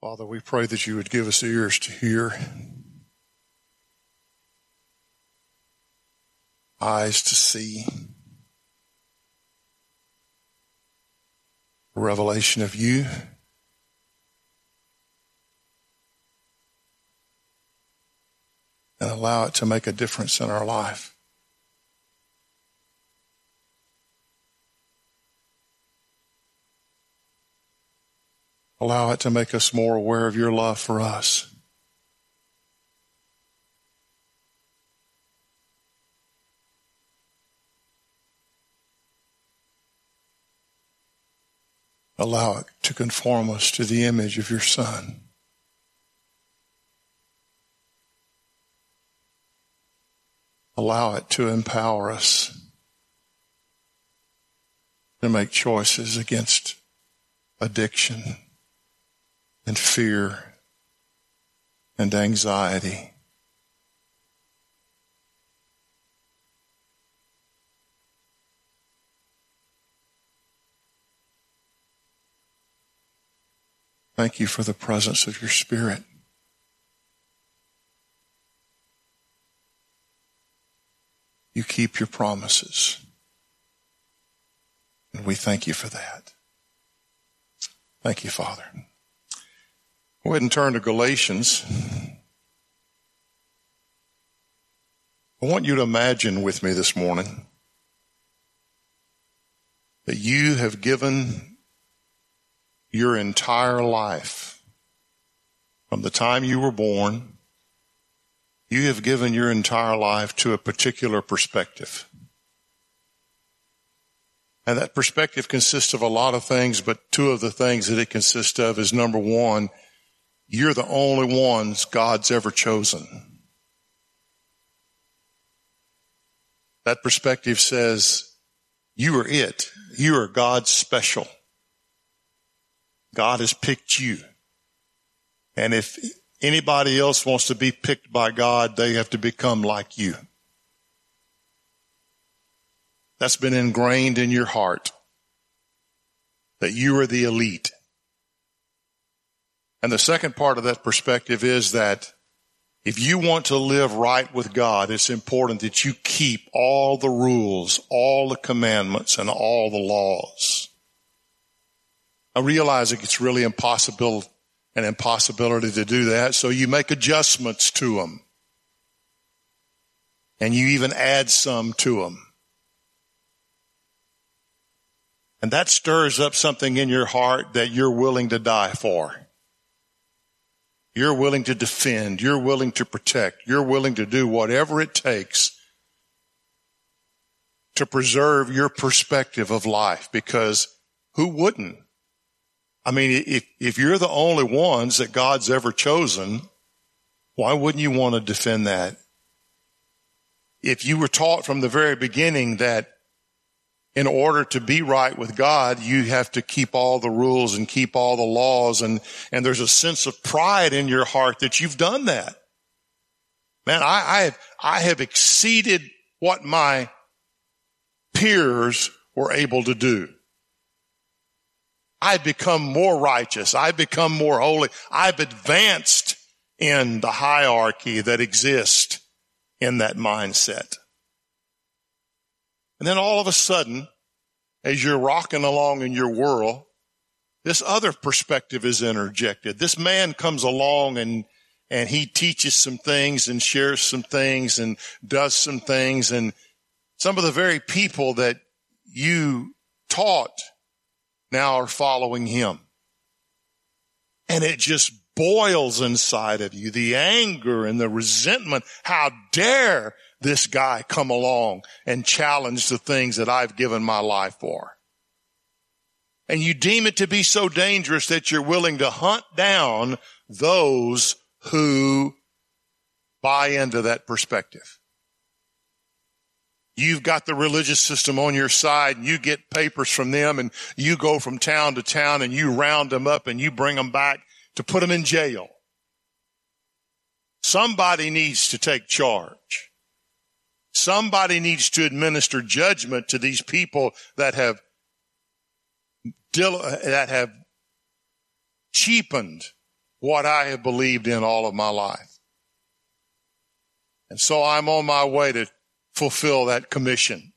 Father, we pray that you would give us ears to hear, eyes to see, revelation of you. And allow it to make a difference in our life. Allow it to make us more aware of your love for us. Allow it to conform us to the image of your Son. Allow it to empower us to make choices against addiction and fear and anxiety. Thank you for the presence of your Spirit. You keep your promises. And we thank you for that. Thank you, Father. Go ahead and turn to Galatians. I want you to imagine with me this morning that you have given your entire life from the time you were born, you have given your entire life to a particular perspective. And that perspective consists of a lot of things, but two of the things that it consists of is number one, you're the only ones God's ever chosen. That perspective says you are it. You are God's special. God has picked you. And if anybody else wants to be picked by God, they have to become like you. That's been ingrained in your heart that you are the elite. And the second part of that perspective is that if you want to live right with God, it's important that you keep all the rules, all the commandments, and all the laws. I realize it's really impossible, an impossibility to do that, so you make adjustments to them. And you even add some to them. And that stirs up something in your heart that you're willing to die for. You're willing to defend. You're willing to protect. You're willing to do whatever it takes to preserve your perspective of life because who wouldn't? I mean, if, if you're the only ones that God's ever chosen, why wouldn't you want to defend that? If you were taught from the very beginning that in order to be right with God, you have to keep all the rules and keep all the laws and, and there's a sense of pride in your heart that you've done that. Man, I, I have, I have exceeded what my peers were able to do. I've become more righteous. I've become more holy. I've advanced in the hierarchy that exists in that mindset. And then all of a sudden, as you're rocking along in your world, this other perspective is interjected. This man comes along and, and he teaches some things and shares some things and does some things. And some of the very people that you taught now are following him. And it just boils inside of you. The anger and the resentment. How dare this guy come along and challenge the things that I've given my life for. And you deem it to be so dangerous that you're willing to hunt down those who buy into that perspective. You've got the religious system on your side and you get papers from them and you go from town to town and you round them up and you bring them back to put them in jail. Somebody needs to take charge. Somebody needs to administer judgment to these people that have that have cheapened what I have believed in all of my life. And so I'm on my way to fulfill that commission.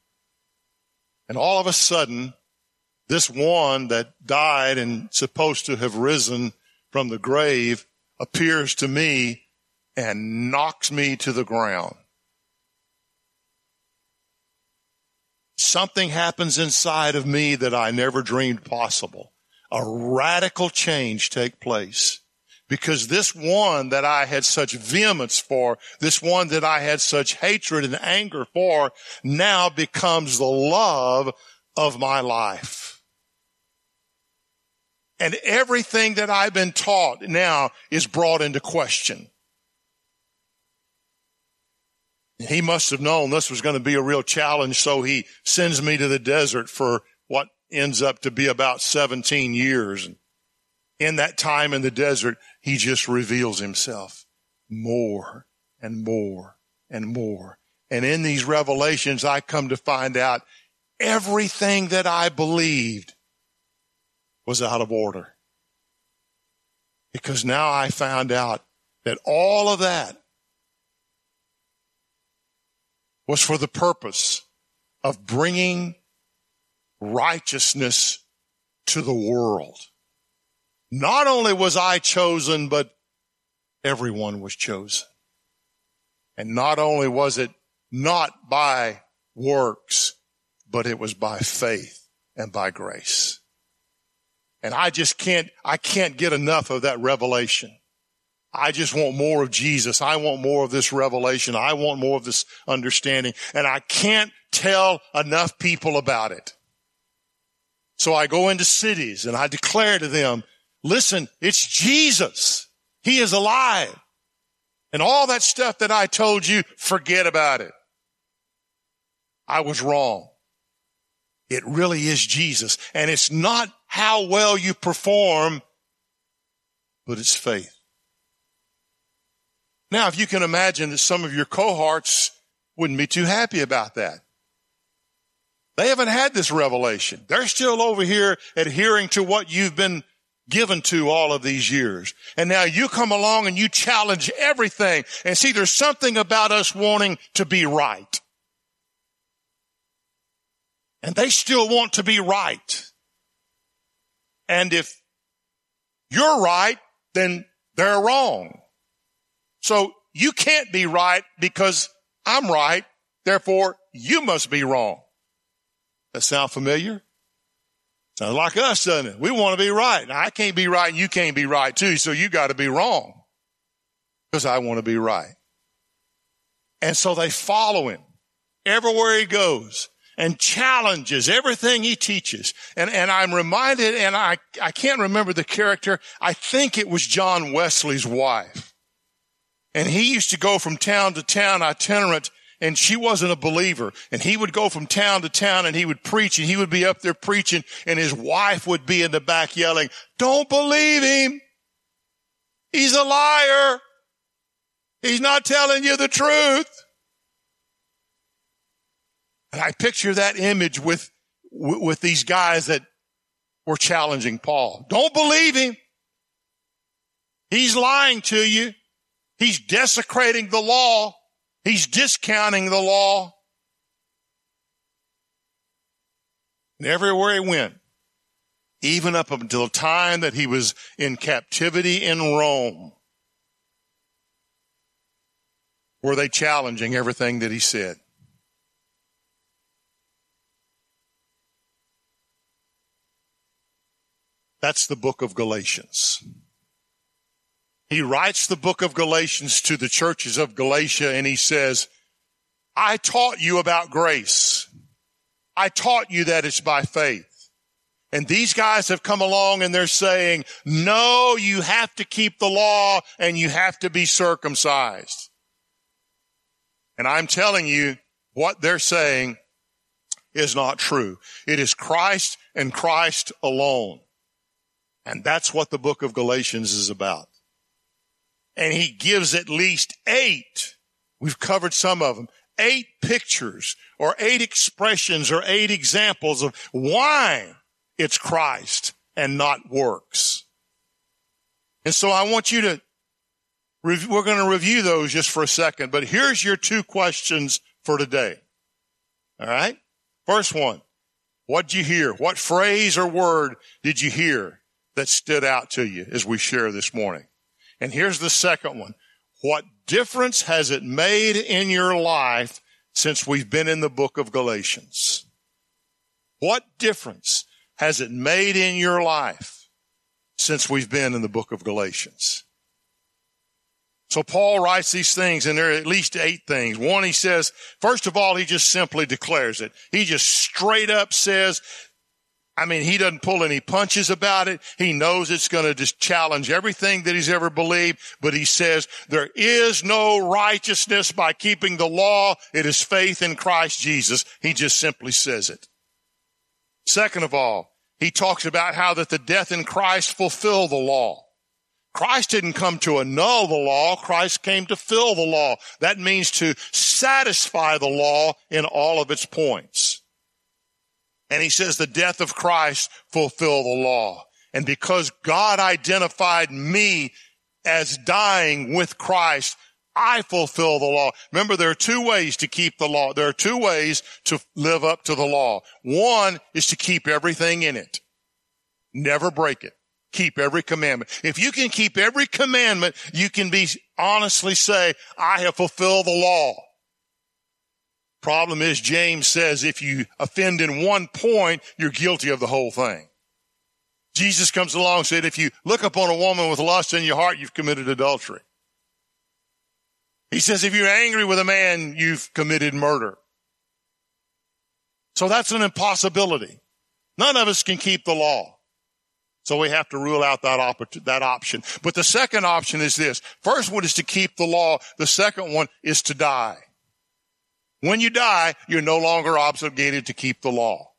And all of a sudden, this one that died and supposed to have risen from the grave appears to me and knocks me to the ground. Something happens inside of me that I never dreamed possible. A radical change take place because this one that I had such vehemence for, this one that I had such hatred and anger for, now becomes the love of my life. And everything that I've been taught now is brought into question. He must have known this was going to be a real challenge, so he sends me to the desert for what ends up to be about 17 years. In that time in the desert, he just reveals himself more and more and more. And in these revelations, I come to find out everything that I believed was out of order. Because now I found out that all of that was for the purpose of bringing righteousness to the world. Not only was I chosen, but everyone was chosen. And not only was it not by works, but it was by faith and by grace. And I just can't, I can't get enough of that revelation. I just want more of Jesus. I want more of this revelation. I want more of this understanding. And I can't tell enough people about it. So I go into cities and I declare to them, listen, it's Jesus. He is alive. And all that stuff that I told you, forget about it. I was wrong. It really is Jesus. And it's not how well you perform, but it's faith. Now, if you can imagine that some of your cohorts wouldn't be too happy about that. They haven't had this revelation. They're still over here adhering to what you've been given to all of these years. And now you come along and you challenge everything. And see, there's something about us wanting to be right. And they still want to be right. And if you're right, then they're wrong. So you can't be right because I'm right. Therefore, you must be wrong. That sound familiar? Sounds like us, doesn't it? We want to be right. Now, I can't be right and you can't be right too. So you got to be wrong because I want to be right. And so they follow him everywhere he goes and challenges everything he teaches. And, and I'm reminded, and I, I can't remember the character. I think it was John Wesley's wife. And he used to go from town to town itinerant and she wasn't a believer. And he would go from town to town and he would preach and he would be up there preaching and his wife would be in the back yelling, don't believe him. He's a liar. He's not telling you the truth. And I picture that image with, with these guys that were challenging Paul. Don't believe him. He's lying to you. He's desecrating the law. He's discounting the law. And everywhere he went, even up until the time that he was in captivity in Rome, were they challenging everything that he said. That's the book of Galatians. He writes the book of Galatians to the churches of Galatia and he says, I taught you about grace. I taught you that it's by faith. And these guys have come along and they're saying, no, you have to keep the law and you have to be circumcised. And I'm telling you what they're saying is not true. It is Christ and Christ alone. And that's what the book of Galatians is about and he gives at least eight. We've covered some of them. Eight pictures or eight expressions or eight examples of why it's Christ and not works. And so I want you to, we're going to review those just for a second, but here's your two questions for today. All right. First one. What did you hear? What phrase or word did you hear that stood out to you as we share this morning? And here's the second one. What difference has it made in your life since we've been in the book of Galatians? What difference has it made in your life since we've been in the book of Galatians? So Paul writes these things and there are at least eight things. One, he says, first of all, he just simply declares it. He just straight up says, I mean, he doesn't pull any punches about it. He knows it's going to just challenge everything that he's ever believed, but he says there is no righteousness by keeping the law. It is faith in Christ Jesus. He just simply says it. Second of all, he talks about how that the death in Christ fulfill the law. Christ didn't come to annul the law. Christ came to fill the law. That means to satisfy the law in all of its points. And he says the death of Christ fulfill the law. And because God identified me as dying with Christ, I fulfill the law. Remember, there are two ways to keep the law. There are two ways to live up to the law. One is to keep everything in it. Never break it keep every commandment. If you can keep every commandment, you can be honestly say, I have fulfilled the law. Problem is, James says if you offend in one point, you're guilty of the whole thing. Jesus comes along and said, if you look upon a woman with lust in your heart, you've committed adultery. He says, if you're angry with a man, you've committed murder. So that's an impossibility. None of us can keep the law. So we have to rule out that, op- that option. But the second option is this. First one is to keep the law. The second one is to die. When you die, you're no longer obligated to keep the law.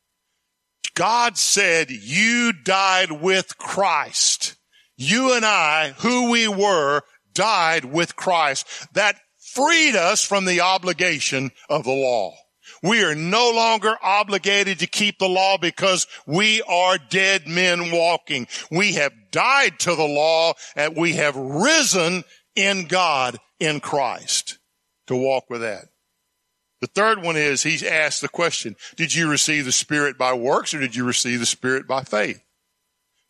God said you died with Christ. You and I, who we were, died with Christ. That freed us from the obligation of the law. We are no longer obligated to keep the law because we are dead men walking. We have died to the law and we have risen in God in Christ to walk with that. The third one is he's asked the question, did you receive the Spirit by works or did you receive the Spirit by faith?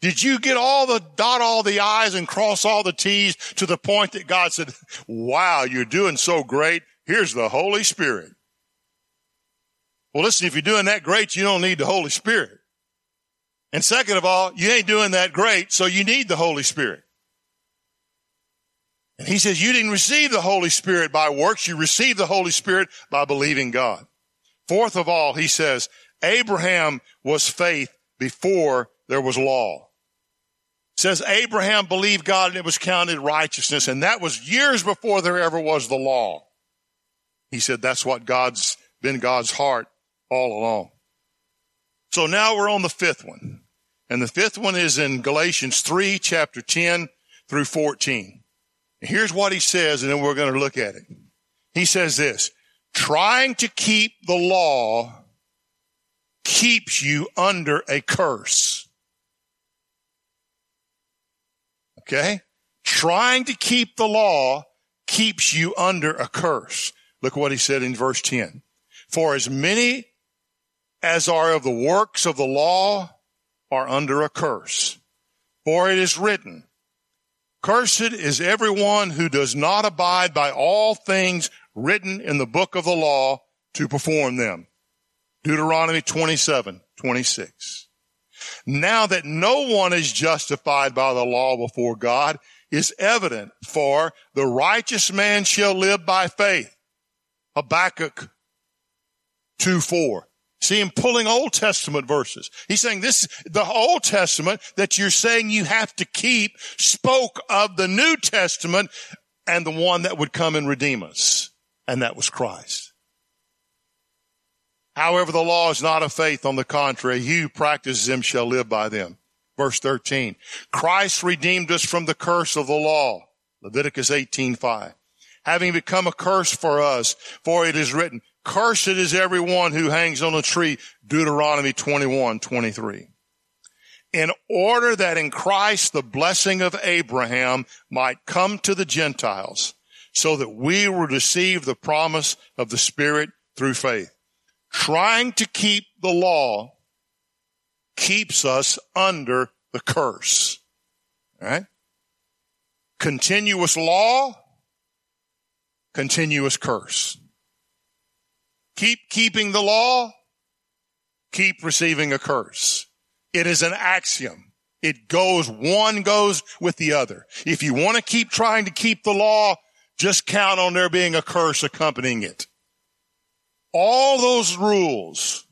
Did you get all the dot all the I's and cross all the T's to the point that God said, wow, you're doing so great. Here's the Holy Spirit. Well, listen, if you're doing that great, you don't need the Holy Spirit. And second of all, you ain't doing that great, so you need the Holy Spirit. And he says, you didn't receive the Holy Spirit by works. You received the Holy Spirit by believing God. Fourth of all, he says, Abraham was faith before there was law. It says Abraham believed God and it was counted righteousness. And that was years before there ever was the law. He said that's what God's been God's heart all along. So now we're on the fifth one. And the fifth one is in Galatians 3, chapter 10 through 14. Here's what he says, and then we're going to look at it. He says this, trying to keep the law keeps you under a curse. Okay? Trying to keep the law keeps you under a curse. Look what he said in verse 10. For as many as are of the works of the law are under a curse. For it is written, Cursed is everyone who does not abide by all things written in the book of the law to perform them. Deuteronomy 27, 26. Now that no one is justified by the law before God is evident for the righteous man shall live by faith. Habakkuk 2, 4. See him pulling Old Testament verses. He's saying this, the Old Testament that you're saying you have to keep spoke of the New Testament and the one that would come and redeem us. And that was Christ. However, the law is not of faith. On the contrary, he who practices them shall live by them. Verse 13. Christ redeemed us from the curse of the law. Leviticus 18:5. Having become a curse for us, for it is written, Cursed is everyone who hangs on a tree. Deuteronomy 21, 23. in order that in Christ the blessing of Abraham might come to the Gentiles so that we will receive the promise of the Spirit through faith. Trying to keep the law keeps us under the curse. Right? Continuous law, continuous curse. Keep keeping the law, keep receiving a curse. It is an axiom. It goes, one goes with the other. If you want to keep trying to keep the law, just count on there being a curse accompanying it. All those rules,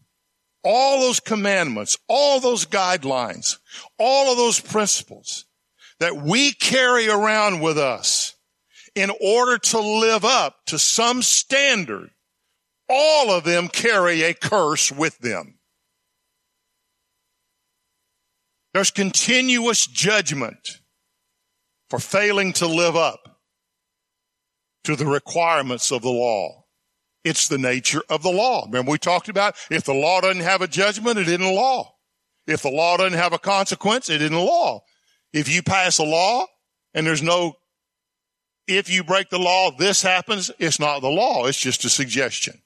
all those commandments, all those guidelines, all of those principles that we carry around with us in order to live up to some standard, all of them carry a curse with them. There's continuous judgment for failing to live up to the requirements of the law. It's the nature of the law. Remember we talked about if the law doesn't have a judgment, it isn't a law. If the law doesn't have a consequence, it isn't a law. If you pass a law and there's no, if you break the law, this happens, it's not the law. It's just a suggestion.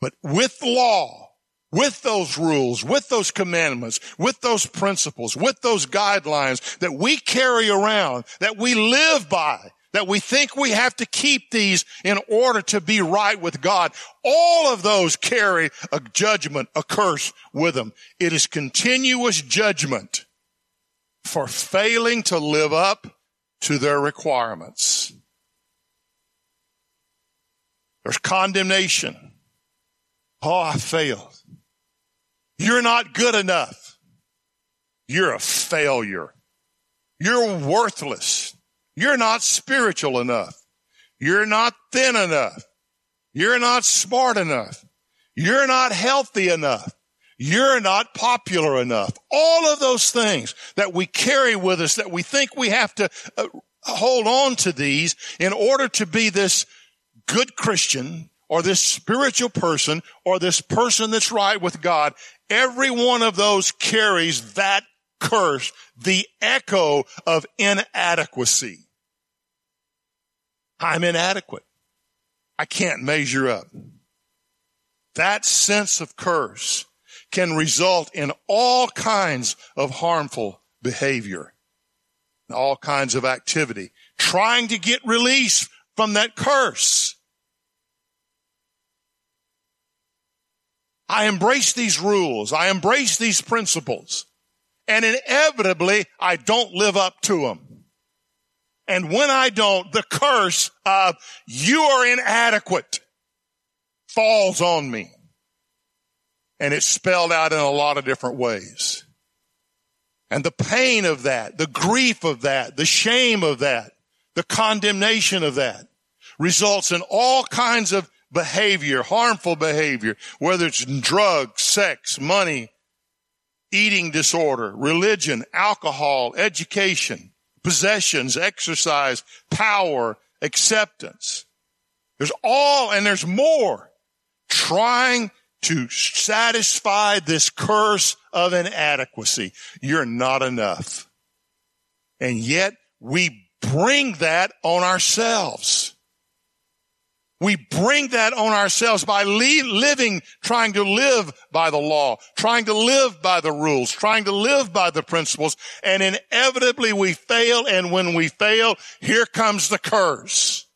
But with law, with those rules, with those commandments, with those principles, with those guidelines that we carry around, that we live by, that we think we have to keep these in order to be right with God. All of those carry a judgment, a curse with them. It is continuous judgment for failing to live up to their requirements. There's condemnation. Oh, I failed. You're not good enough. You're a failure. You're worthless. You're not spiritual enough. You're not thin enough. You're not smart enough. You're not healthy enough. You're not popular enough. All of those things that we carry with us that we think we have to uh, hold on to these in order to be this good Christian or this spiritual person or this person that's right with God. Every one of those carries that curse, the echo of inadequacy. I'm inadequate. I can't measure up. That sense of curse can result in all kinds of harmful behavior, all kinds of activity, trying to get release from that curse. I embrace these rules. I embrace these principles. And inevitably, I don't live up to them. And when I don't, the curse of you are inadequate falls on me. And it's spelled out in a lot of different ways. And the pain of that, the grief of that, the shame of that, the condemnation of that results in all kinds of behavior, harmful behavior, whether it's drugs, sex, money, eating disorder, religion, alcohol, education, possessions, exercise, power, acceptance. There's all, and there's more trying to satisfy this curse of inadequacy. You're not enough. And yet we bring that on ourselves. We bring that on ourselves by living, trying to live by the law, trying to live by the rules, trying to live by the principles, and inevitably we fail, and when we fail, here comes the curse.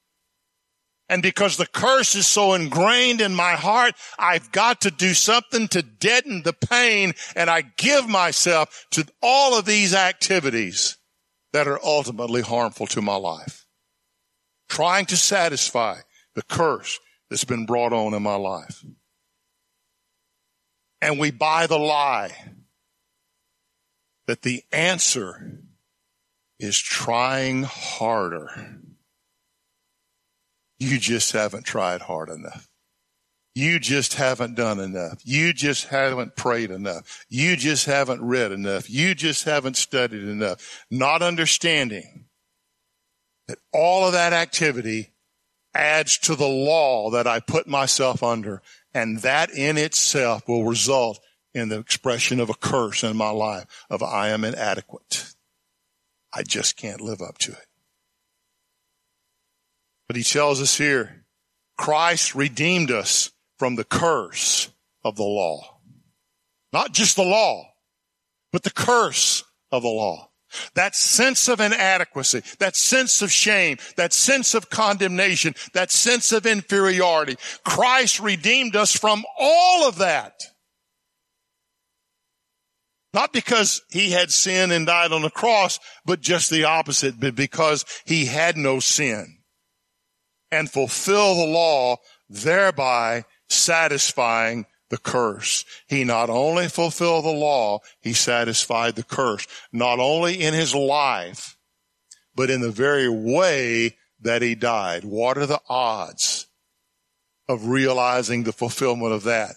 And because the curse is so ingrained in my heart, I've got to do something to deaden the pain, and I give myself to all of these activities that are ultimately harmful to my life. Trying to satisfy the curse that's been brought on in my life. And we buy the lie that the answer is trying harder. You just haven't tried hard enough. You just haven't done enough. You just haven't prayed enough. You just haven't read enough. You just haven't studied enough. Not understanding that all of that activity adds to the law that I put myself under. And that in itself will result in the expression of a curse in my life of I am inadequate. I just can't live up to it. But he tells us here, Christ redeemed us from the curse of the law. Not just the law, but the curse of the law. That sense of inadequacy, that sense of shame, that sense of condemnation, that sense of inferiority. Christ redeemed us from all of that. Not because he had sin and died on the cross, but just the opposite, but because he had no sin and fulfill the law, thereby satisfying the curse. He not only fulfilled the law, he satisfied the curse, not only in his life, but in the very way that he died. What are the odds of realizing the fulfillment of that?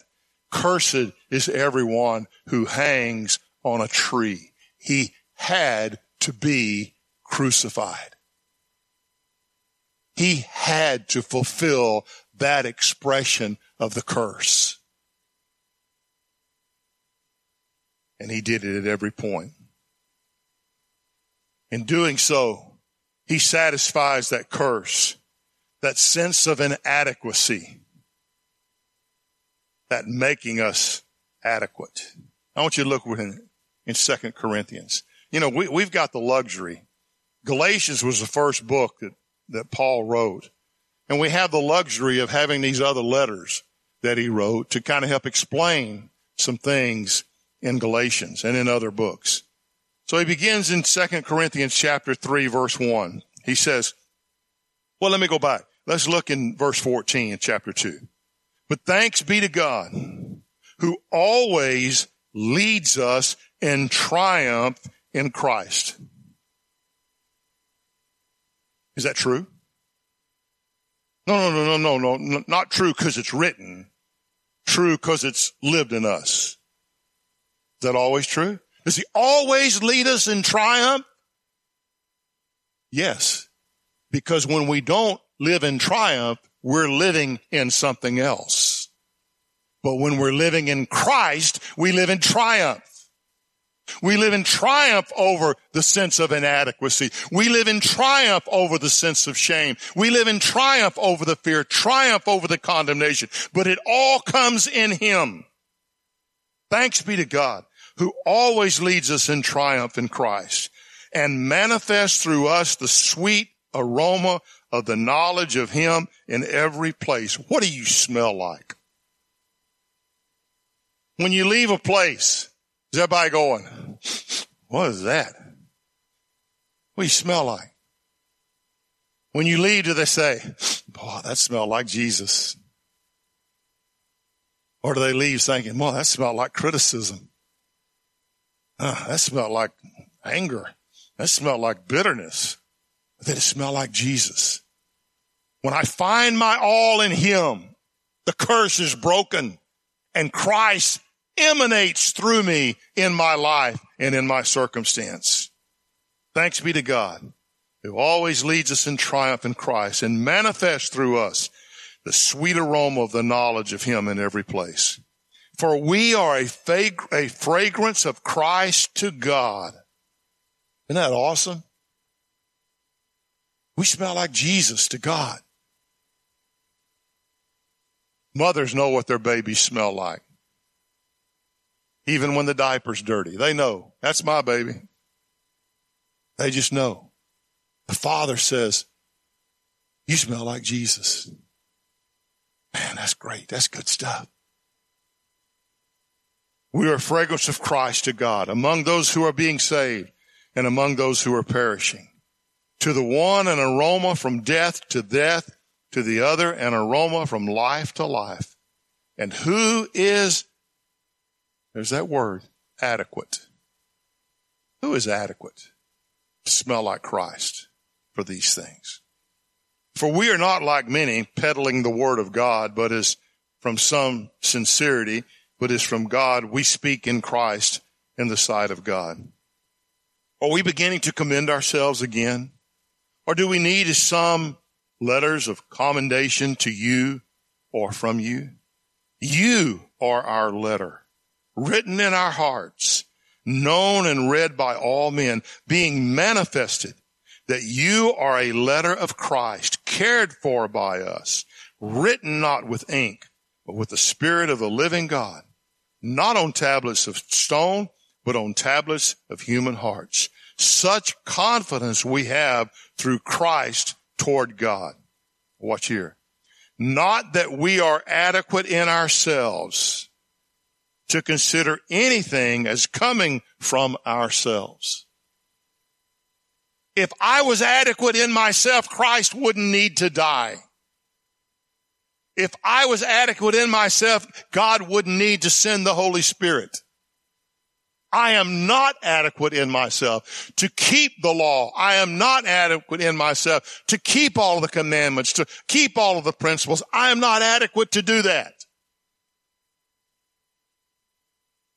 Cursed is everyone who hangs on a tree. He had to be crucified. He had to fulfill that expression of the curse. And he did it at every point. In doing so, he satisfies that curse, that sense of inadequacy that making us adequate. I want you to look in, in 2 Corinthians. You know, we, we've got the luxury. Galatians was the first book that, that Paul wrote. And we have the luxury of having these other letters that he wrote to kind of help explain some things in Galatians and in other books. So he begins in 2 Corinthians chapter 3 verse 1. He says, well, let me go back. Let's look in verse 14 in chapter 2. But thanks be to God who always leads us in triumph in Christ. Is that true? No, no, no, no, no, no, not true because it's written. True because it's lived in us. That always true? Does he always lead us in triumph? Yes. Because when we don't live in triumph, we're living in something else. But when we're living in Christ, we live in triumph. We live in triumph over the sense of inadequacy. We live in triumph over the sense of shame. We live in triumph over the fear, triumph over the condemnation. But it all comes in Him. Thanks be to God who always leads us in triumph in Christ and manifests through us the sweet aroma of the knowledge of Him in every place. What do you smell like? When you leave a place, is everybody going, what is that? What do you smell like? When you leave, do they say, boy, that smelled like Jesus? Or do they leave thinking, well, that smelled like criticism? Uh, that smelled like anger. That smelled like bitterness. But then it smelled like Jesus. When I find my all in Him, the curse is broken and Christ emanates through me in my life and in my circumstance. Thanks be to God who always leads us in triumph in Christ and manifests through us the sweet aroma of the knowledge of Him in every place. For we are a, a fragrance of Christ to God. Isn't that awesome? We smell like Jesus to God. Mothers know what their babies smell like. Even when the diaper's dirty. They know. That's my baby. They just know. The father says, you smell like Jesus. Man, that's great. That's good stuff. We are a fragrance of Christ to God among those who are being saved and among those who are perishing. To the one, an aroma from death to death, to the other, an aroma from life to life. And who is there's that word, adequate. Who is adequate to smell like Christ for these things? For we are not like many peddling the word of God, but as from some sincerity, but is from God. We speak in Christ in the sight of God. Are we beginning to commend ourselves again? Or do we need some letters of commendation to you or from you? You are our letter written in our hearts, known and read by all men, being manifested that you are a letter of Christ, cared for by us, written not with ink, but with the Spirit of the living God, not on tablets of stone, but on tablets of human hearts. Such confidence we have through Christ toward God. Watch here. Not that we are adequate in ourselves to consider anything as coming from ourselves. If I was adequate in myself, Christ wouldn't need to die. If I was adequate in myself, God wouldn't need to send the Holy Spirit. I am not adequate in myself to keep the law. I am not adequate in myself to keep all the commandments, to keep all of the principles. I am not adequate to do that.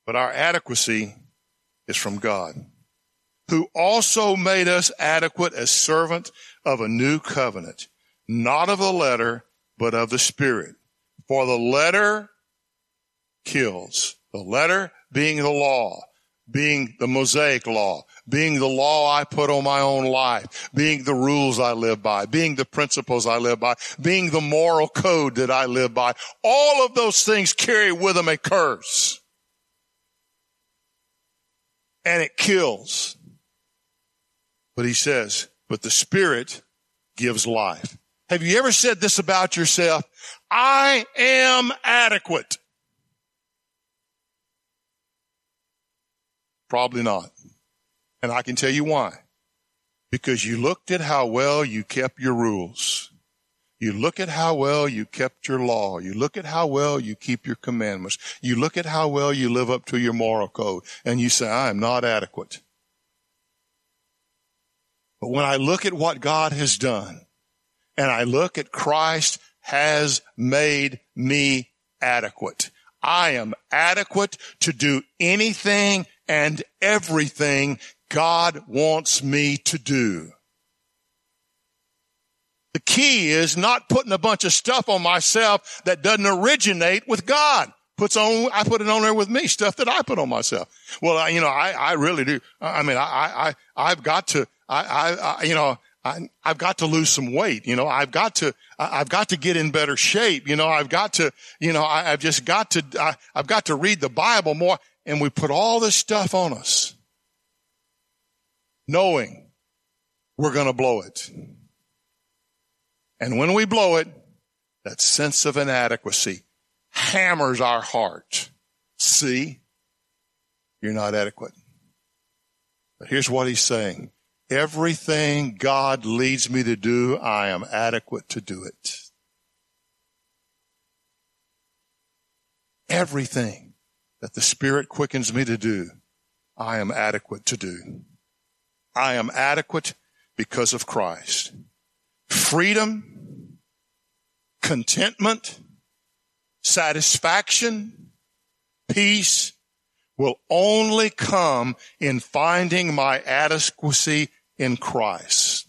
But our adequacy is from God, who also made us adequate as servant of a new covenant, not of the letter, but of the spirit. For the letter kills. The letter being the law being the Mosaic law, being the law I put on my own life, being the rules I live by, being the principles I live by, being the moral code that I live by. All of those things carry with them a curse. And it kills. But he says, but the Spirit gives life. Have you ever said this about yourself? I am adequate. Probably not. And I can tell you why. Because you looked at how well you kept your rules. You look at how well you kept your law. You look at how well you keep your commandments. You look at how well you live up to your moral code and you say, I am not adequate. But when I look at what God has done and I look at Christ has made me adequate. I am adequate to do anything and everything God wants me to do. The key is not putting a bunch of stuff on myself that doesn't originate with God. Puts on, I put it on there with me, stuff that I put on myself. Well, I, you know, I, I really do. I mean, I, I, I've got to, I, I, I you know, I, have got to lose some weight. You know, I've got to, I've got to get in better shape. You know, I've got to, you know, I, have just got to, I, I've got to read the Bible more and we put all this stuff on us, knowing we're going to blow it. And when we blow it, that sense of inadequacy hammers our heart. See, you're not adequate. But here's what he's saying. Everything God leads me to do, I am adequate to do it. Everything that the Spirit quickens me to do, I am adequate to do. I am adequate because of Christ. Freedom, contentment, satisfaction, peace will only come in finding my adequacy in Christ.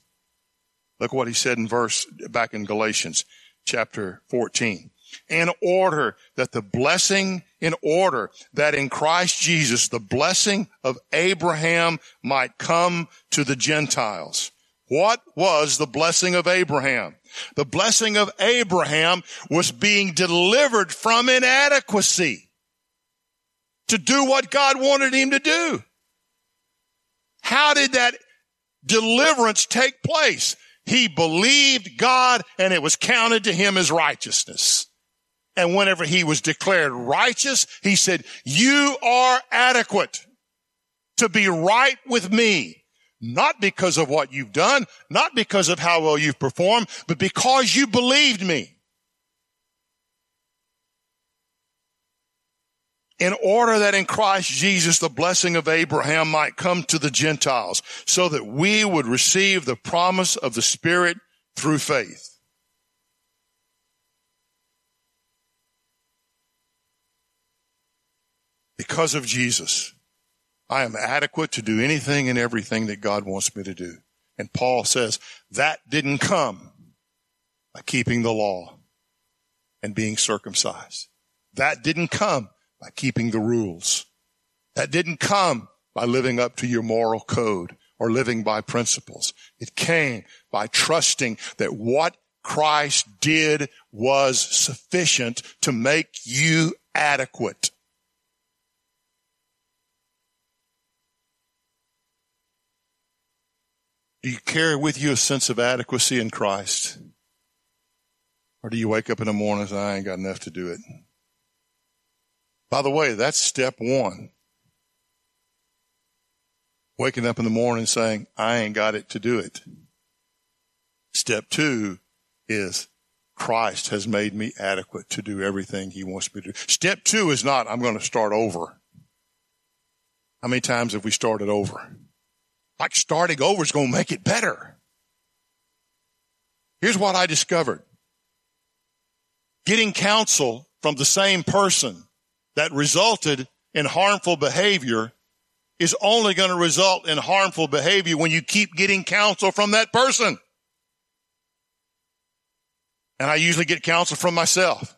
Look what he said in verse back in Galatians chapter 14 in order that the blessing, in order that in Christ Jesus, the blessing of Abraham might come to the Gentiles. What was the blessing of Abraham? The blessing of Abraham was being delivered from inadequacy to do what God wanted him to do. How did that deliverance take place? He believed God and it was counted to him as righteousness. And whenever he was declared righteous, he said, you are adequate to be right with me. Not because of what you've done, not because of how well you've performed, but because you believed me. In order that in Christ Jesus the blessing of Abraham might come to the Gentiles so that we would receive the promise of the Spirit through faith. Because of Jesus, I am adequate to do anything and everything that God wants me to do. And Paul says that didn't come by keeping the law and being circumcised. That didn't come by keeping the rules. That didn't come by living up to your moral code or living by principles. It came by trusting that what Christ did was sufficient to make you adequate. Do you carry with you a sense of adequacy in Christ? Or do you wake up in the morning and say, I ain't got enough to do it? By the way, that's step one. Waking up in the morning saying, I ain't got it to do it. Step two is Christ has made me adequate to do everything he wants me to do. Step two is not, I'm going to start over. How many times have we started over? Like starting over is going to make it better. Here's what I discovered. Getting counsel from the same person that resulted in harmful behavior is only going to result in harmful behavior when you keep getting counsel from that person. And I usually get counsel from myself.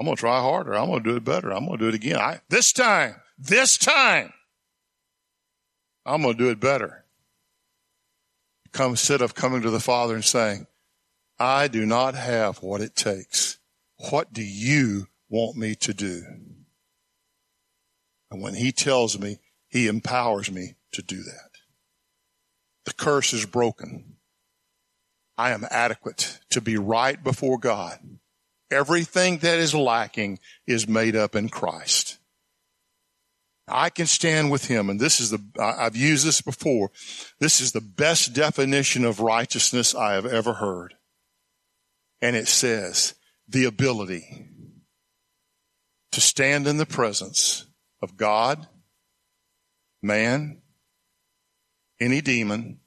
I'm going to try harder. I'm going to do it better. I'm going to do it again. I, this time, this time, I'm going to do it better. Come, instead of coming to the Father and saying, I do not have what it takes. What do you want me to do? And when He tells me, He empowers me to do that. The curse is broken. I am adequate to be right before God. Everything that is lacking is made up in Christ. I can stand with him. And this is the, I've used this before. This is the best definition of righteousness I have ever heard. And it says the ability to stand in the presence of God, man, any demon,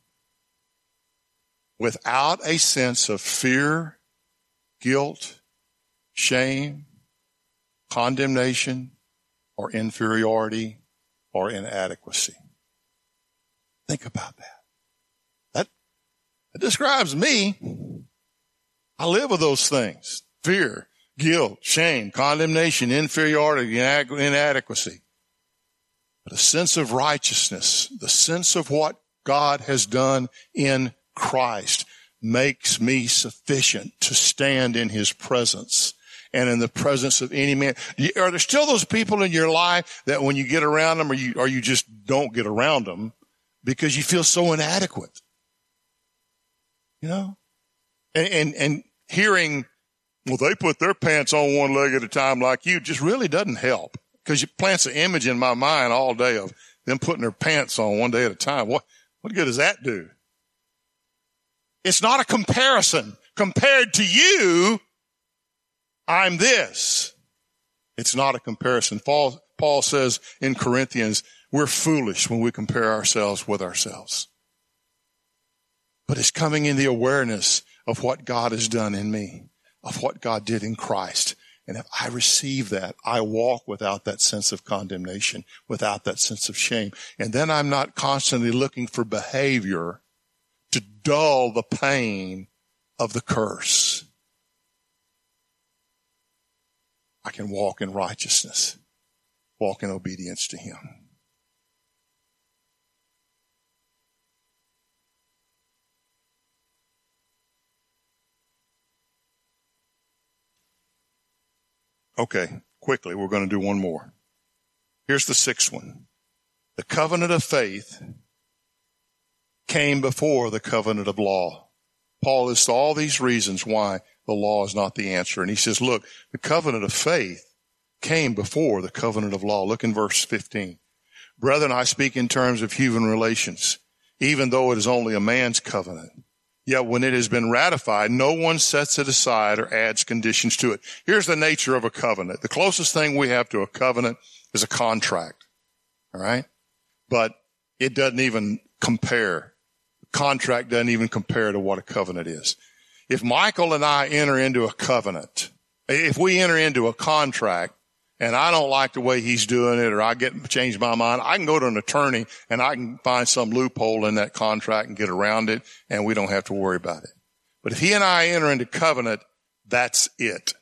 without a sense of fear, guilt, shame, condemnation, or inferiority or inadequacy. Think about that. That, that describes me. I live with those things. Fear, guilt, shame, condemnation, inferiority, inadequacy. But a sense of righteousness, the sense of what God has done in Christ makes me sufficient to stand in his presence and in the presence of any man. Are there still those people in your life that when you get around them or you, or you just don't get around them because you feel so inadequate? You know? And, and, and hearing, well, they put their pants on one leg at a time like you just really doesn't help because it plants an image in my mind all day of them putting their pants on one day at a time. What, what good does that do? It's not a comparison. Compared to you, I'm this. It's not a comparison. Paul, Paul says in Corinthians, we're foolish when we compare ourselves with ourselves. But it's coming in the awareness of what God has done in me, of what God did in Christ. And if I receive that, I walk without that sense of condemnation, without that sense of shame. And then I'm not constantly looking for behavior to dull the pain of the curse. I can walk in righteousness, walk in obedience to Him. Okay, quickly, we're going to do one more. Here's the sixth one. The covenant of faith came before the covenant of law. Paul lists all these reasons why the law is not the answer. And he says, look, the covenant of faith came before the covenant of law. Look in verse 15. Brethren, I speak in terms of human relations, even though it is only a man's covenant. Yet when it has been ratified, no one sets it aside or adds conditions to it. Here's the nature of a covenant. The closest thing we have to a covenant is a contract. All right. But it doesn't even compare. contract doesn't even compare to what a covenant is if Michael and I enter into a covenant, if we enter into a contract and I don't like the way he's doing it or I get change my mind, I can go to an attorney and I can find some loophole in that contract and get around it and we don't have to worry about it. But if he and I enter into covenant, that's it.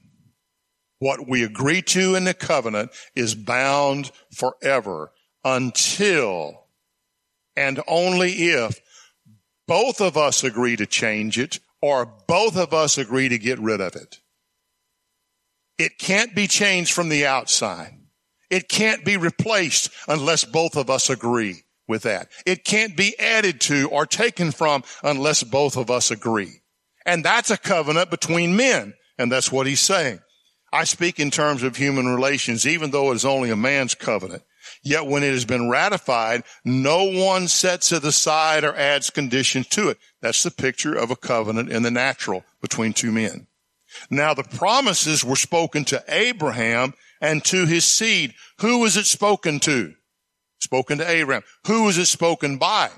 What we agree to in the covenant is bound forever until and only if both of us agree to change it or both of us agree to get rid of it. It can't be changed from the outside. It can't be replaced unless both of us agree with that. It can't be added to or taken from unless both of us agree. And that's a covenant between men. And that's what he's saying. I speak in terms of human relations, even though it is only a man's covenant. Yet when it has been ratified, no one sets it aside or adds conditions to it. That's the picture of a covenant in the natural between two men. Now the promises were spoken to Abraham and to his seed. Who was it spoken to? Spoken to Abraham. Who was it spoken by?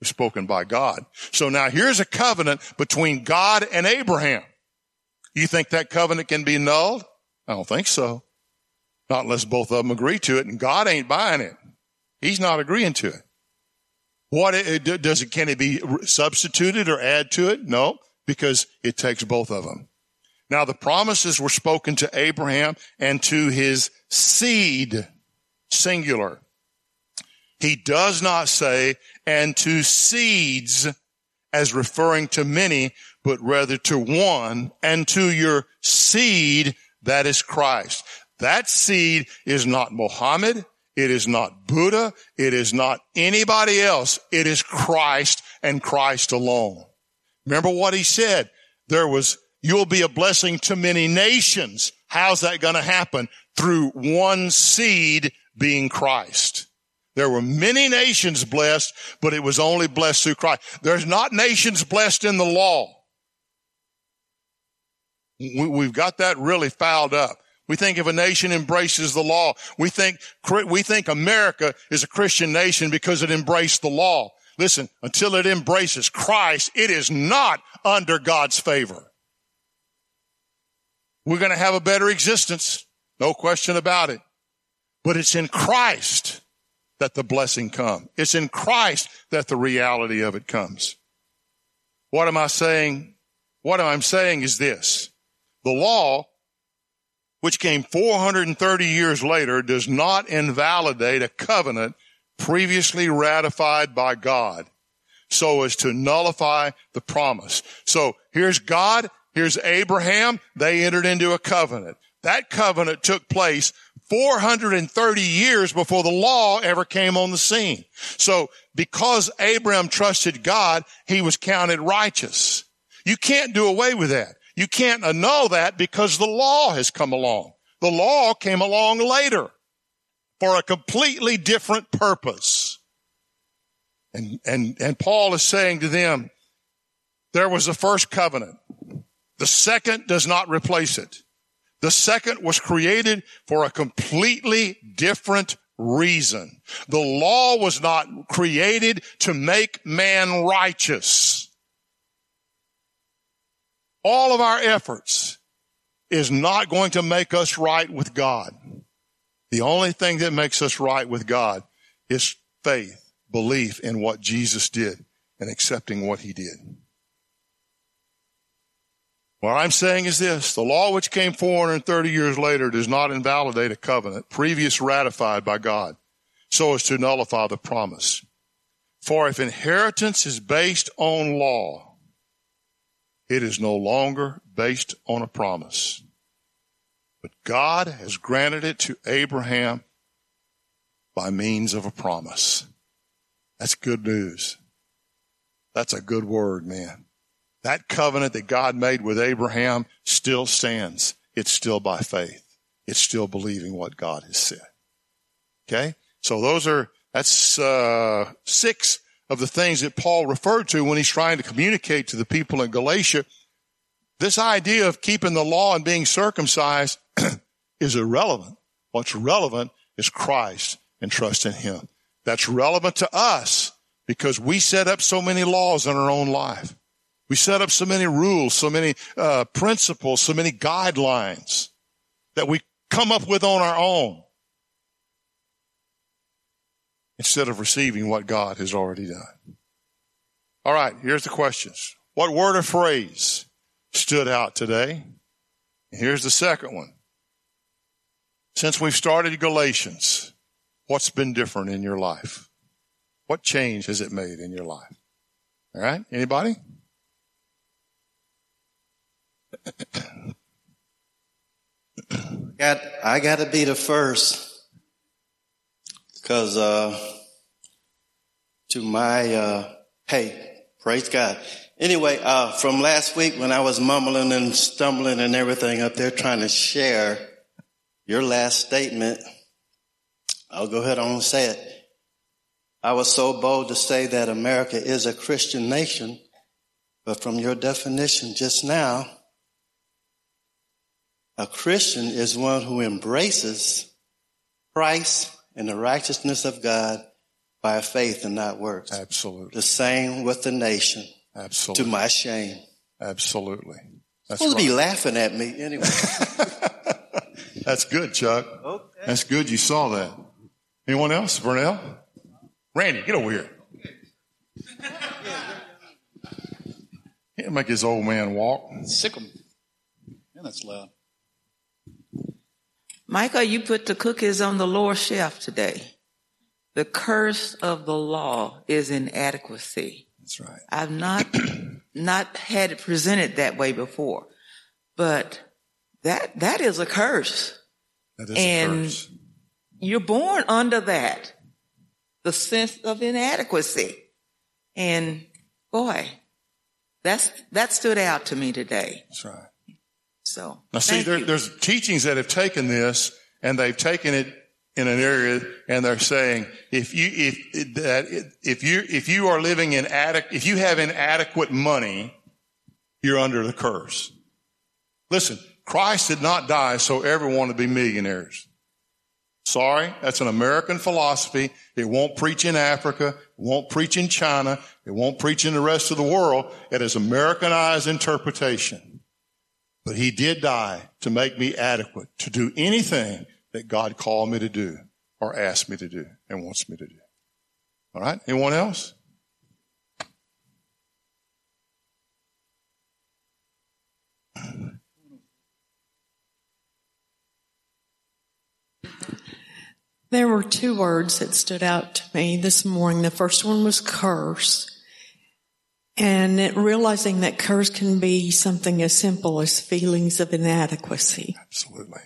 It spoken by God. So now here's a covenant between God and Abraham. You think that covenant can be annulled? I don't think so. Not unless both of them agree to it and God ain't buying it. He's not agreeing to it. What does it, can it be substituted or add to it? No, because it takes both of them. Now the promises were spoken to Abraham and to his seed, singular. He does not say, and to seeds as referring to many, but rather to one and to your seed that is Christ. That seed is not Mohammed. It is not Buddha. It is not anybody else. It is Christ and Christ alone. Remember what he said? There was You'll be a blessing to many nations. How's that going to happen? Through one seed being Christ. There were many nations blessed, but it was only blessed through Christ. There's not nations blessed in the law. We've got that really fouled up. We think if a nation embraces the law, we think, we think America is a Christian nation because it embraced the law. Listen, until it embraces Christ, it is not under God's favor. We're going to have a better existence. No question about it. But it's in Christ that the blessing comes. It's in Christ that the reality of it comes. What am I saying? What I'm saying is this. The law, which came 430 years later, does not invalidate a covenant previously ratified by God so as to nullify the promise. So here's God Here's Abraham. They entered into a covenant. That covenant took place 430 years before the law ever came on the scene. So because Abraham trusted God, he was counted righteous. You can't do away with that. You can't annul that because the law has come along. The law came along later for a completely different purpose. And, and, and Paul is saying to them, there was a first covenant. The second does not replace it. The second was created for a completely different reason. The law was not created to make man righteous. All of our efforts is not going to make us right with God. The only thing that makes us right with God is faith, belief in what Jesus did and accepting what he did. What I'm saying is this, the law which came 430 years later does not invalidate a covenant previous ratified by God so as to nullify the promise. For if inheritance is based on law, it is no longer based on a promise. But God has granted it to Abraham by means of a promise. That's good news. That's a good word, man. That covenant that God made with Abraham still stands. It's still by faith. It's still believing what God has said. Okay? So those are, that's, uh, six of the things that Paul referred to when he's trying to communicate to the people in Galatia. This idea of keeping the law and being circumcised is irrelevant. What's relevant is Christ and trust in Him. That's relevant to us because we set up so many laws in our own life. We set up so many rules, so many uh, principles, so many guidelines that we come up with on our own instead of receiving what God has already done. All right, here's the questions. What word or phrase stood out today Here's the second one. Since we've started Galatians, what's been different in your life? What change has it made in your life? All right. Anybody? Got I got to be the first because uh, to my uh, hey, praise God. Anyway, uh, from last week when I was mumbling and stumbling and everything up there trying to share your last statement, I'll go ahead and say it. I was so bold to say that America is a Christian nation, but from your definition just now, a Christian is one who embraces Christ and the righteousness of God by faith and not works. Absolutely. The same with the nation. Absolutely. To my shame. Absolutely. That's supposed right. to be laughing at me anyway. That's good, Chuck. Okay. That's good you saw that. Anyone else? Vernell? Randy, get over here. Can't make his old man walk. Sick him. Yeah, that's loud. Michael, you put the cookies on the lower shelf today. The curse of the law is inadequacy. That's right. I've not, not had it presented that way before, but that, that is a curse. That is and a curse. You're born under that. The sense of inadequacy. And boy, that's, that stood out to me today. That's right. So now, see, there, there's teachings that have taken this and they've taken it in an area and they're saying if you if that if you if you are living in adequate if you have inadequate money, you're under the curse. Listen, Christ did not die so everyone would be millionaires. Sorry, that's an American philosophy. It won't preach in Africa. It won't preach in China. It won't preach in the rest of the world. It is Americanized interpretation. But he did die to make me adequate to do anything that God called me to do or asked me to do and wants me to do. All right. Anyone else? There were two words that stood out to me this morning. The first one was curse. And realizing that curse can be something as simple as feelings of inadequacy. Absolutely.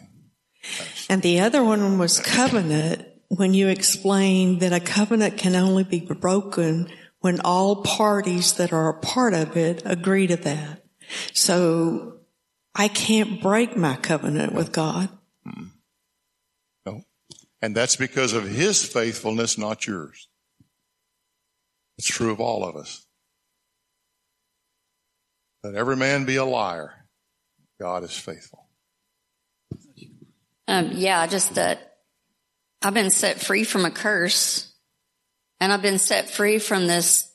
And the other one was covenant when you explained that a covenant can only be broken when all parties that are a part of it agree to that. So I can't break my covenant with God. Mm. No. And that's because of his faithfulness, not yours. It's true of all of us. Let every man be a liar. God is faithful. Um, yeah, just that I've been set free from a curse and I've been set free from this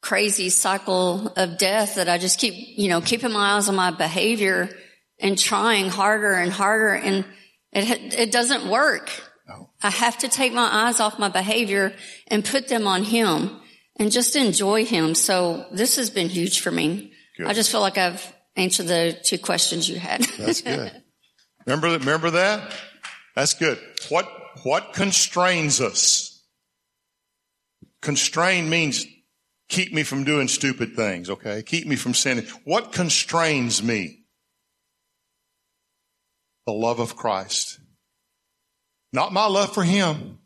crazy cycle of death that I just keep, you know, keeping my eyes on my behavior and trying harder and harder and it, it doesn't work. No. I have to take my eyes off my behavior and put them on him and just enjoy him. So this has been huge for me. Good. I just feel like I've answered the two questions you had. That's good. Remember that? Remember that? That's good. What, what constrains us? Constrain means keep me from doing stupid things, okay? Keep me from sinning. What constrains me? The love of Christ. Not my love for Him.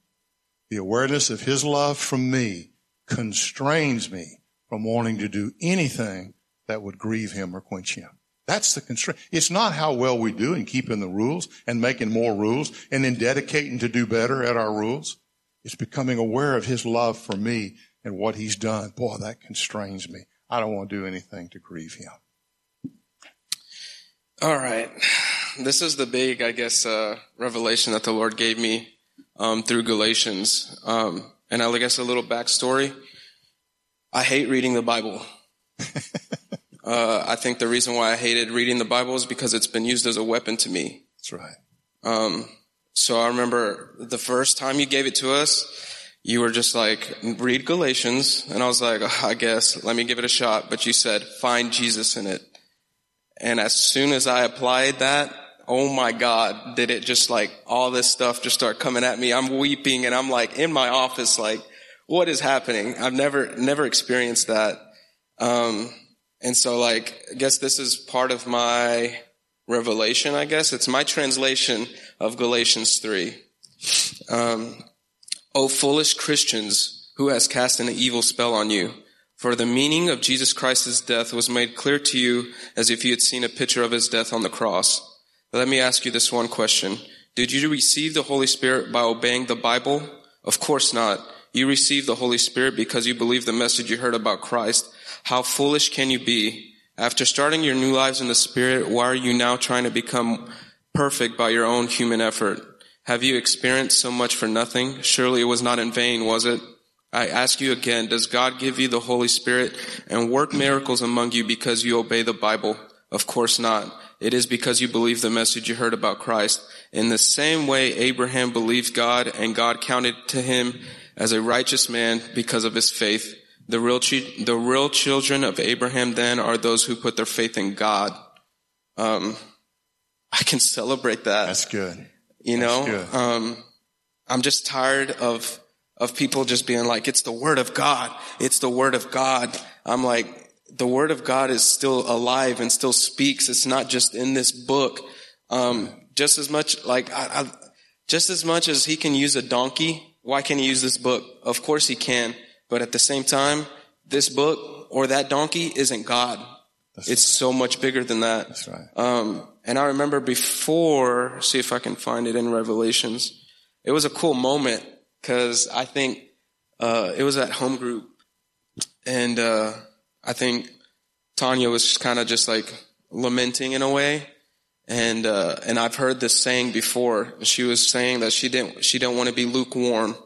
The awareness of His love from me constrains me from wanting to do anything that would grieve him or quench him. That's the constraint. It's not how well we do in keeping the rules and making more rules and then dedicating to do better at our rules. It's becoming aware of his love for me and what he's done. Boy, that constrains me. I don't want to do anything to grieve him. All right. This is the big, I guess, uh, revelation that the Lord gave me um, through Galatians. Um, and I guess a little backstory. I hate reading the Bible. Uh, I think the reason why I hated reading the Bible is because it's been used as a weapon to me. That's right. Um, so I remember the first time you gave it to us, you were just like, read Galatians. And I was like, oh, I guess, let me give it a shot. But you said, find Jesus in it. And as soon as I applied that, oh my God, did it just like all this stuff just start coming at me? I'm weeping and I'm like in my office, like, what is happening? I've never, never experienced that. Um, and so like, I guess this is part of my revelation, I guess. It's my translation of Galatians 3. Um, O foolish Christians, who has cast an evil spell on you? For the meaning of Jesus Christ's death was made clear to you as if you had seen a picture of his death on the cross. Let me ask you this one question. Did you receive the Holy Spirit by obeying the Bible? Of course not. You received the Holy Spirit because you believed the message you heard about Christ. How foolish can you be? After starting your new lives in the Spirit, why are you now trying to become perfect by your own human effort? Have you experienced so much for nothing? Surely it was not in vain, was it? I ask you again, does God give you the Holy Spirit and work miracles among you because you obey the Bible? Of course not. It is because you believe the message you heard about Christ. In the same way, Abraham believed God and God counted to him as a righteous man because of his faith. The real, chi- the real children of Abraham then are those who put their faith in God. Um, I can celebrate that. That's good. You know, good. um, I'm just tired of of people just being like, "It's the word of God. It's the word of God." I'm like, the word of God is still alive and still speaks. It's not just in this book. Um, just as much like, I, I, just as much as he can use a donkey, why can't he use this book? Of course he can, but at the same time, this book or that donkey isn't God. it's so much bigger than that. That's right. Um, and I remember before, see if I can find it in Revelations. It was a cool moment because I think uh, it was at home group, and uh, I think Tanya was kind of just like lamenting in a way, and uh, and I've heard this saying before. She was saying that she didn't she didn't want to be lukewarm,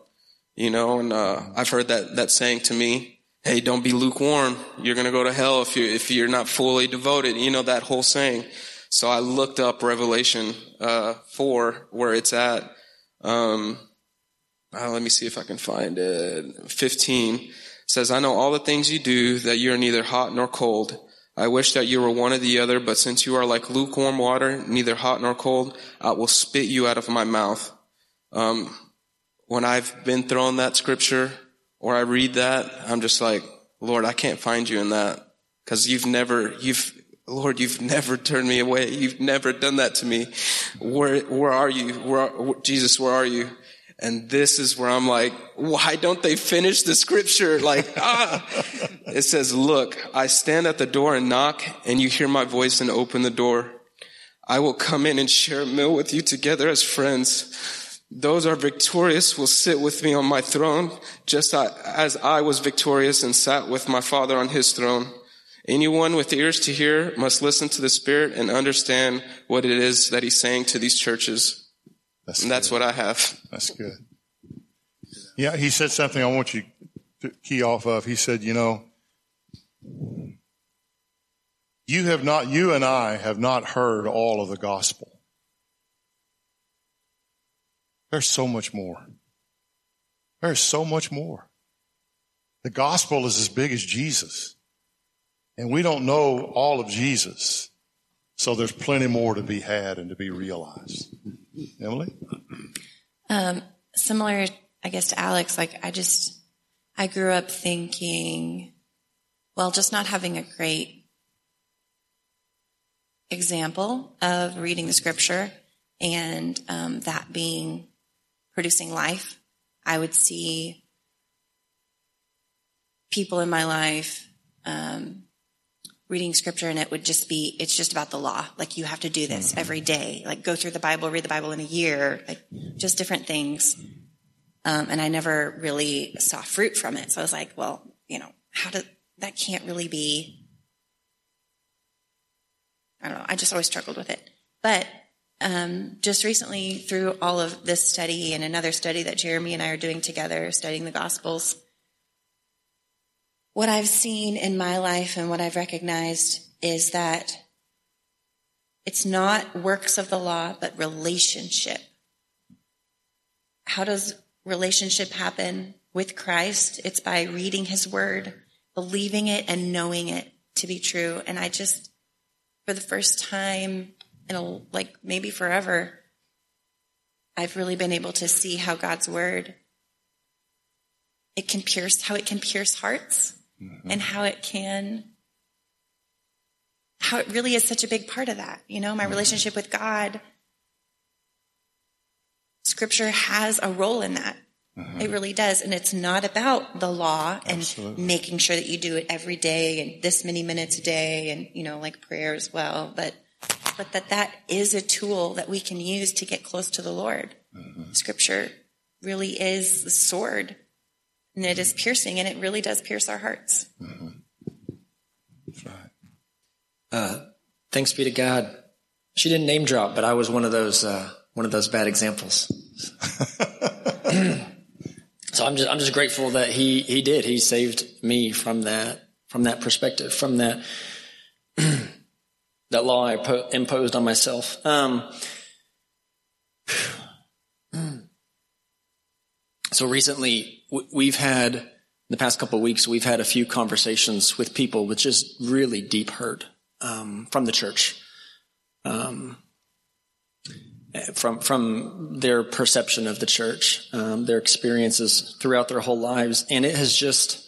you know, and uh, I've heard that that saying to me. Hey, don't be lukewarm. You're gonna go to hell if you if you're not fully devoted. You know that whole saying. So I looked up Revelation uh, four where it's at. Um, uh, let me see if I can find it. 15 says, I know all the things you do, that you are neither hot nor cold. I wish that you were one or the other, but since you are like lukewarm water, neither hot nor cold, I will spit you out of my mouth. Um, when I've been thrown that scripture or I read that, I'm just like, Lord, I can't find you in that. Cause you've never, you've, Lord, you've never turned me away. You've never done that to me. Where, where are you? Where, Jesus, where are you? And this is where I'm like, why don't they finish the scripture? Like, ah, it says, look, I stand at the door and knock and you hear my voice and open the door. I will come in and share a meal with you together as friends. Those are victorious will sit with me on my throne, just as I was victorious and sat with my father on his throne. Anyone with ears to hear must listen to the Spirit and understand what it is that he's saying to these churches. That's And that's good. what I have. That's good. Yeah, he said something I want you to key off of. He said, you know, you have not, you and I have not heard all of the gospel. There's so much more. There's so much more. The gospel is as big as Jesus. And we don't know all of Jesus. So there's plenty more to be had and to be realized. Emily? Um, similar, I guess, to Alex, like I just, I grew up thinking, well, just not having a great example of reading the scripture and um, that being producing life. I would see people in my life um, reading scripture and it would just be it's just about the law. Like you have to do this every day. Like go through the bible read the bible in a year like just different things. Um, and i never really saw fruit from it. So i was like well you know how do that can't really be i don't know. I just always struggled with it. But um, just recently through all of this study and another study that jeremy and i are doing together studying the gospels what I've seen in my life and what I've recognized is that it's not works of the law, but relationship. How does relationship happen with Christ? It's by reading his word, believing it, and knowing it to be true. And I just, for the first time in a, like maybe forever, I've really been able to see how God's word it can pierce how it can pierce hearts mm-hmm. and how it can how it really is such a big part of that. You know, my mm-hmm. relationship with God scripture has a role in that. Mm-hmm. It really does. And it's not about the law and Absolutely. making sure that you do it every day and this many minutes a day and, you know, like prayer as well. But, but that that is a tool that we can use to get close to the Lord. Mm-hmm. Scripture really is the sword and it is piercing and it really does pierce our hearts. Mm-hmm. That's right. Uh, thanks be to God. She didn't name drop, but I was one of those, uh, one of those bad examples. so I'm just I'm just grateful that he he did. He saved me from that from that perspective, from that that law I po- imposed on myself. Um, so recently we've had the past couple of weeks we've had a few conversations with people with just really deep hurt um, from the church. Um, from from their perception of the church, um, their experiences throughout their whole lives, and it has just.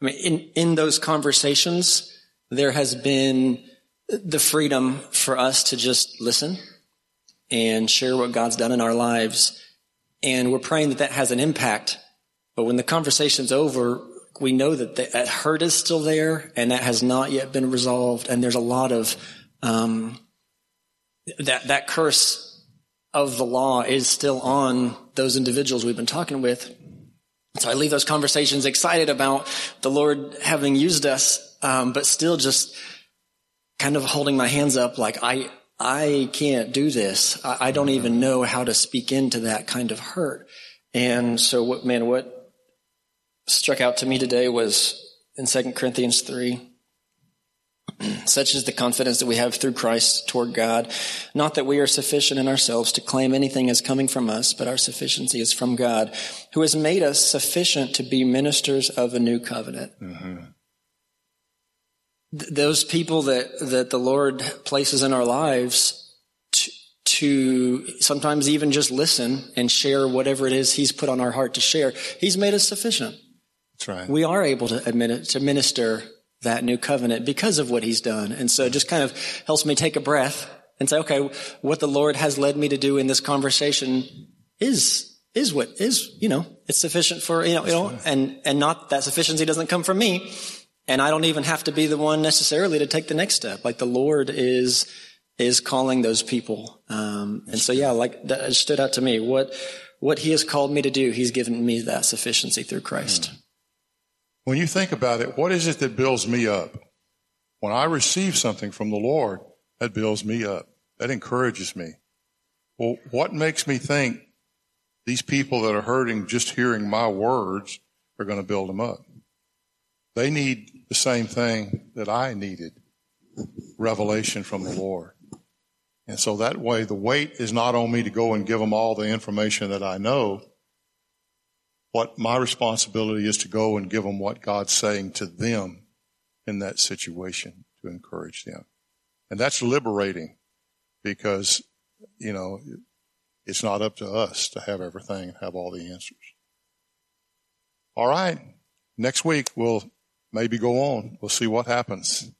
I mean, in in those conversations, there has been the freedom for us to just listen and share what God's done in our lives, and we're praying that that has an impact. But when the conversation's over, we know that that hurt is still there, and that has not yet been resolved, and there's a lot of um, that that curse of the law is still on those individuals we've been talking with. So I leave those conversations excited about the Lord having used us, um, but still just kind of holding my hands up like I I can't do this. I, I don't even know how to speak into that kind of hurt. And so what man, what struck out to me today was in 2 Corinthians 3, Such is the confidence that we have through Christ toward God. Not that we are sufficient in ourselves to claim anything as coming from us, but our sufficiency is from God, who has made us sufficient to be ministers of a new covenant. Mm-hmm. Th- those people that, that the Lord places in our lives to, to sometimes even just listen and share whatever it is He's put on our heart to share, He's made us sufficient. That's right. We are able to, admit, to minister that new covenant because of what he's done. And so it just kind of helps me take a breath and say, okay, what the Lord has led me to do in this conversation is, is what is, you know, it's sufficient for, you know, you know, and, and not that sufficiency doesn't come from me. And I don't even have to be the one necessarily to take the next step. Like the Lord is, is calling those people. Um, and so, yeah, like that stood out to me. What, what he has called me to do, he's given me that sufficiency through Christ. Mm. When you think about it, what is it that builds me up? When I receive something from the Lord, that builds me up. That encourages me. Well, what makes me think these people that are hurting just hearing my words are going to build them up? They need the same thing that I needed revelation from the Lord. And so that way, the weight is not on me to go and give them all the information that I know what my responsibility is to go and give them what God's saying to them in that situation to encourage them. And that's liberating because, you know, it's not up to us to have everything and have all the answers. All right. Next week we'll maybe go on. We'll see what happens.